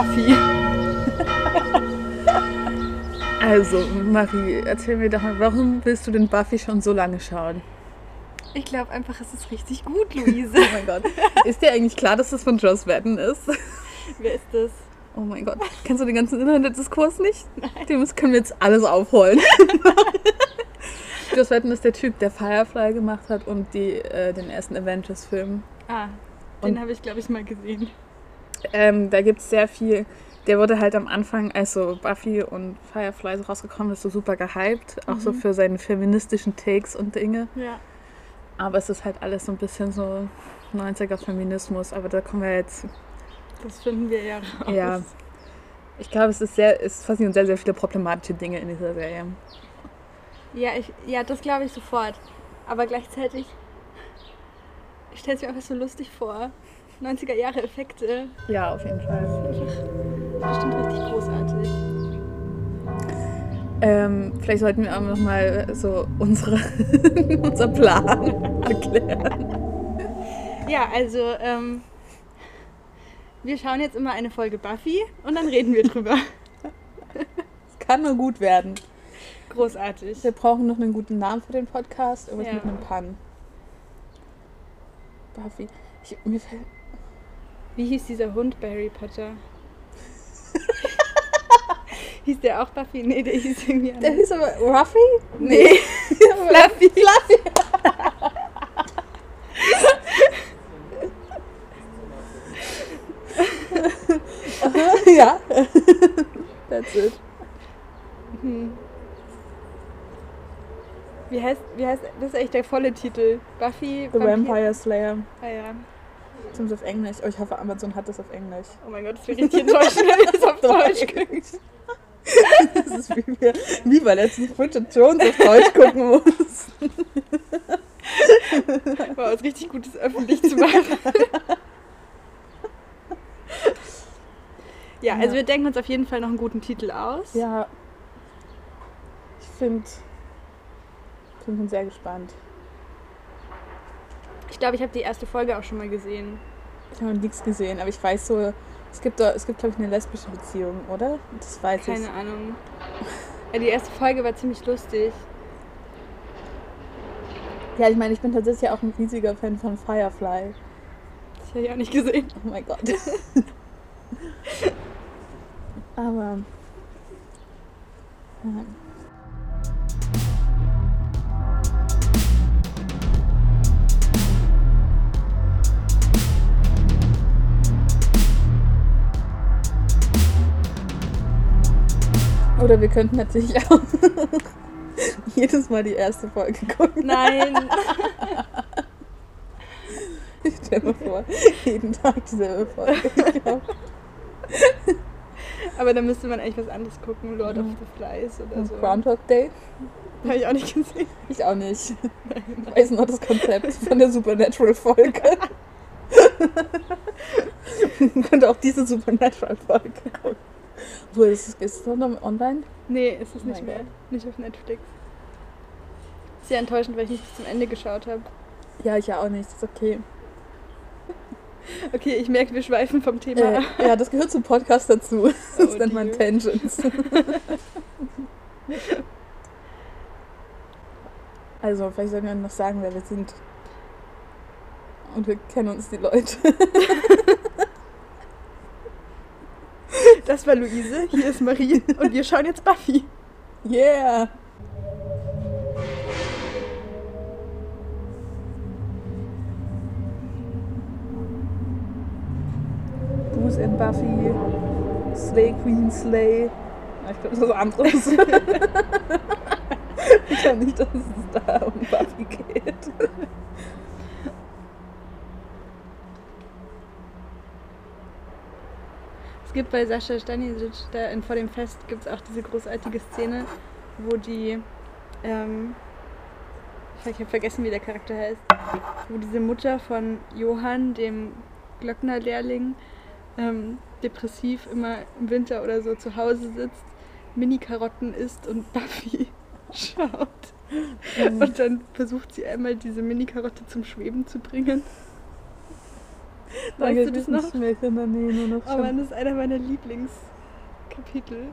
Buffy. Also, Marie, erzähl mir doch mal, warum willst du den Buffy schon so lange schauen? Ich glaube einfach, es ist richtig gut, Luise. Oh mein Gott. Ist dir eigentlich klar, dass das von Joss Whedon ist? Wer ist das? Oh mein Gott. Kennst du den ganzen Internetdiskurs nicht? Nein. Dem können wir jetzt alles aufholen. Joss Whedon ist der Typ, der Firefly gemacht hat und die, äh, den ersten Avengers-Film. Ah, den habe ich, glaube ich, mal gesehen. Ähm, da gibt es sehr viel. Der wurde halt am Anfang, als so Buffy und Firefly so rausgekommen ist, so super gehypt. Auch so für seine feministischen Takes und Dinge. Ja. Aber es ist halt alles so ein bisschen so 90er Feminismus. Aber da kommen wir jetzt. Das finden wir ja raus. Ja. Ich glaube, es ist sehr, es passieren sehr, sehr viele problematische Dinge in dieser Serie. Ja, ich, ja das glaube ich sofort. Aber gleichzeitig, ich stelle es mir einfach so lustig vor. 90er Jahre Effekte. Ja, auf jeden Fall. Bestimmt richtig großartig. Ähm, vielleicht sollten wir auch noch mal so unsere, unser Plan erklären. Ja, also ähm, wir schauen jetzt immer eine Folge Buffy und dann reden wir drüber. Es kann nur gut werden. Großartig. Wir brauchen noch einen guten Namen für den Podcast, irgendwas Ja. mit einem Pun. Buffy. Ich, mir fällt, Wie hieß dieser Hund bei Harry Potter? hieß der auch Buffy? Nee, der hieß irgendwie der anders. hieß aber Ruffy? Nee. Fluffy. Fluffy. Aha, ja. That's it. Hm. Wie heißt, wie heißt, das ist echt der volle Titel. Buffy, The Vampir- Vampire Slayer. Ah ja. Zumindest auf Englisch. Oh, ich hoffe, Amazon hat das auf Englisch. Oh mein Gott, das wäre richtig enttäuschend, wenn das auf Deutsch klingt. Das ist wie wir, wie wir letztens Bridget Jones auf Deutsch gucken mussten. War was richtig Gutes öffentlich zu machen. Ja, also Ja. wir denken uns auf jeden Fall noch einen guten Titel aus. Ja. Ich finde. Ich bin sehr gespannt. Ich glaube, ich habe die erste Folge auch schon mal gesehen. Ich habe nichts gesehen, aber ich weiß so, es gibt, es gibt glaube ich, eine lesbische Beziehung, oder? Das weiß Keine ich. Ahnung. Ja, die erste Folge war ziemlich lustig. Ja, ich meine, ich bin tatsächlich auch ein riesiger Fan von Firefly. Das habe ich auch nicht gesehen. Oh mein Gott. aber. Ja. Oder wir könnten natürlich auch jedes Mal die erste Folge gucken. Nein. Ich stell mir vor, jeden Tag dieselbe Folge. Aber da müsste man eigentlich was anderes gucken. Lord of the Flies oder so. Groundhog Day? Habe ich auch nicht gesehen. Ich auch nicht. Ich weiß nur das Konzept von der Supernatural-Folge. Man könnte auch diese Supernatural-Folge gucken. Wo ist es? Ist es noch online? Nee, ist es Oh nicht mehr. Gott. Nicht auf Netflix. Sehr enttäuschend, weil ich nicht bis zum Ende geschaut habe. Ja, ich ja auch nicht. ist okay. Okay, ich merke, wir schweifen vom Thema Äh, ja, das gehört zum Podcast dazu. Das Oh nennt man. Tangents. Also, vielleicht sollen wir noch sagen, wer wir sind. Und wir kennen uns die Leute. Das war Luise, hier ist Marie und wir schauen jetzt Buffy. Yeah! Bruce and Buffy, Slay Queen Slay. Ah, Ich glaube, das ist was anderes. ich glaube nicht, dass es da um Buffy geht. Es gibt bei Sascha Stanisic, da in, vor dem Fest, gibt es auch diese großartige Szene, wo die, ähm, ich habe vergessen, wie der Charakter heißt, wo diese Mutter von Johann, dem Glöcknerlehrling, ähm, depressiv immer im Winter oder so zu Hause sitzt, Mini-Karotten isst und Buffy schaut. Und dann versucht sie einmal diese Mini-Karotte zum Schweben zu bringen. Weißt du das noch? Erinnern, nee, nur noch Oh Mann, das ist einer meiner Lieblingskapitel.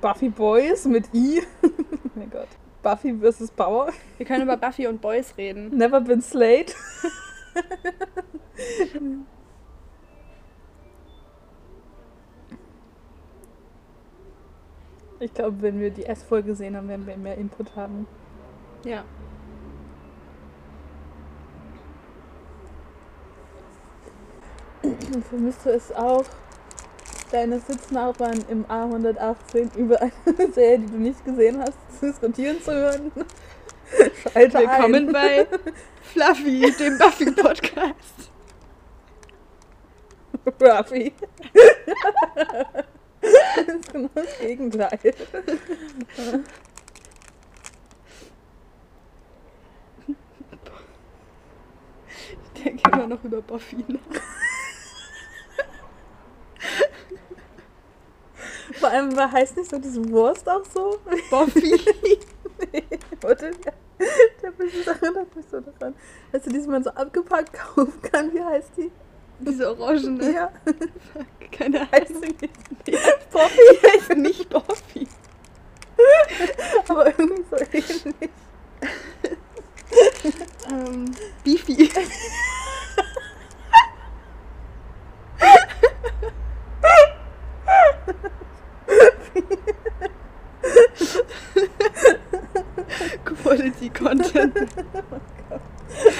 Buffy Boys mit I. oh mein Gott. Buffy vs. Bauer. Wir können über Buffy und Boys reden. Never been slayed. ich glaube, wenn wir die S-Folge sehen, dann werden wir mehr Input haben. Ja. Vermisst du es auch, deine Sitznachbarn im A118 über eine Serie, die du nicht gesehen hast, diskutieren zu hören? Schalte Willkommen ein. bei Fluffy, dem Buffy-Podcast. Ruffy. Das ist genau das Gegenteil. Ich denke immer noch über Buffy nach. Vor allem war heißt nicht so diese Wurst auch so? Buffy. nee, warte. Der Besitzer erinnert mich so daran. Dass du diesmal so abgepackt kaufen kann. Wie heißt die? Diese Orangene. Ja, Keine Ahnung. Die Poppy. heißt nicht Buffy. Aber irgendwie so ähnlich. Ähm, Beefy. Quality Content.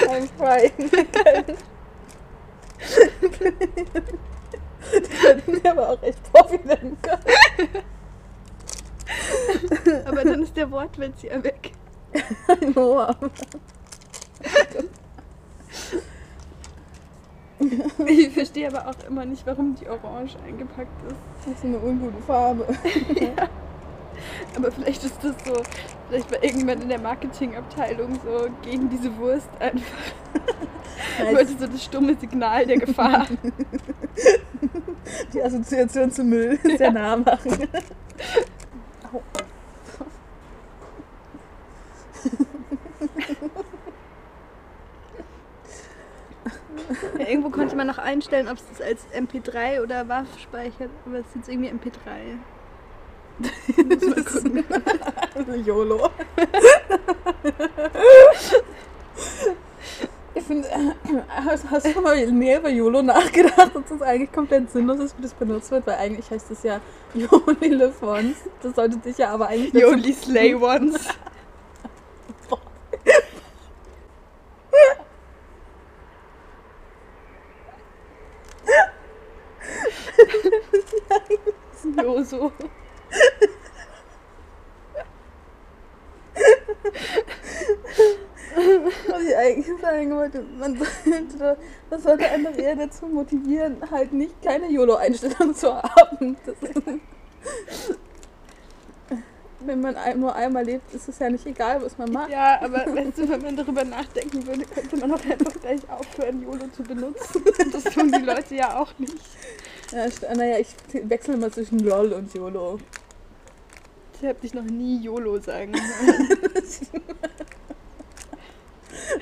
I'm crying mir aber auch echt können. Aber dann ist der Wortwitz ja weg. Noah. Ich verstehe aber auch immer nicht, warum die orange eingepackt ist. Das ist eine ungute Farbe. Aber vielleicht ist das so, vielleicht war irgendwann in der Marketingabteilung so gegen diese Wurst einfach. Ich wollte so das stumme Signal der Gefahr. Die Assoziation zu Müll sehr nah machen. Au. Ja, irgendwo konnte man noch einstellen, ob es das als MP3 oder WAV speichert, aber es ist jetzt irgendwie MP3. Muss mal gucken. YOLO. Ich finde, hast, hast du mal mehr über YOLO nachgedacht, dass das eigentlich komplett sinnlos ist, wie das benutzt wird? Weil eigentlich heißt es ja Yoli live once. Das sollte dich ja aber eigentlich dazu- Yoli Slay Ones. Joso. Was ich eigentlich sagen wollte, man sollte, das sollte einfach eher dazu motivieren, halt nicht keine YOLO-Einstellung zu haben. Ist, wenn man nur einmal lebt, ist es ja nicht egal, was man macht. Ja, aber weißt du, wenn man darüber nachdenken würde, könnte man auch einfach gleich aufhören, YOLO zu benutzen. Das tun die Leute ja auch nicht. Ja, st- naja, ich wechsle immer zwischen LOL und YOLO. Ich habe dich noch nie YOLO sagen hören.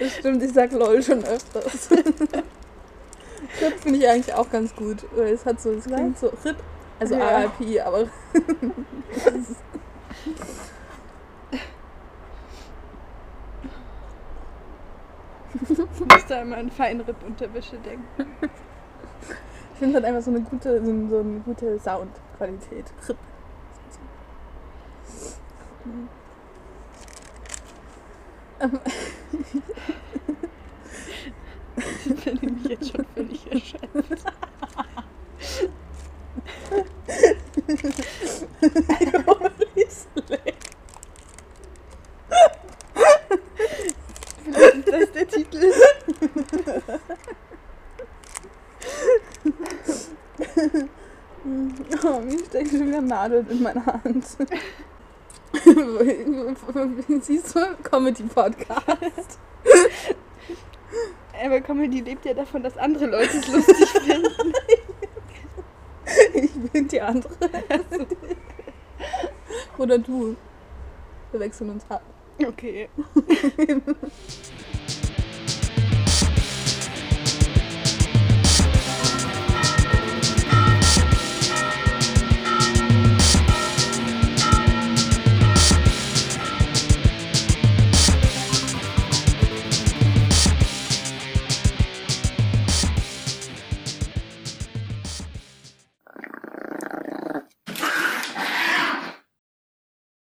Das stimmt, ich sag LOL schon öfters. RIP finde ich eigentlich auch ganz gut, weil es hat so, es klingt so RIP, also Ja. RIP, aber Ich musste einmal an Feinripp-Unterwäsche denken. ich finde halt einfach so eine gute, so, so eine gute Soundqualität. RIP. Ich bin nämlich jetzt schon völlig erschöpft. Vielleicht ist das der Titel. Oh, mir steckt schon wieder Nadeln in meiner Hand. Siehst du? Comedy-Podcast. Aber Comedy lebt ja davon, dass andere Leute es lustig finden. Ich bin die andere. Oder du. Wir wechseln uns ab. Okay.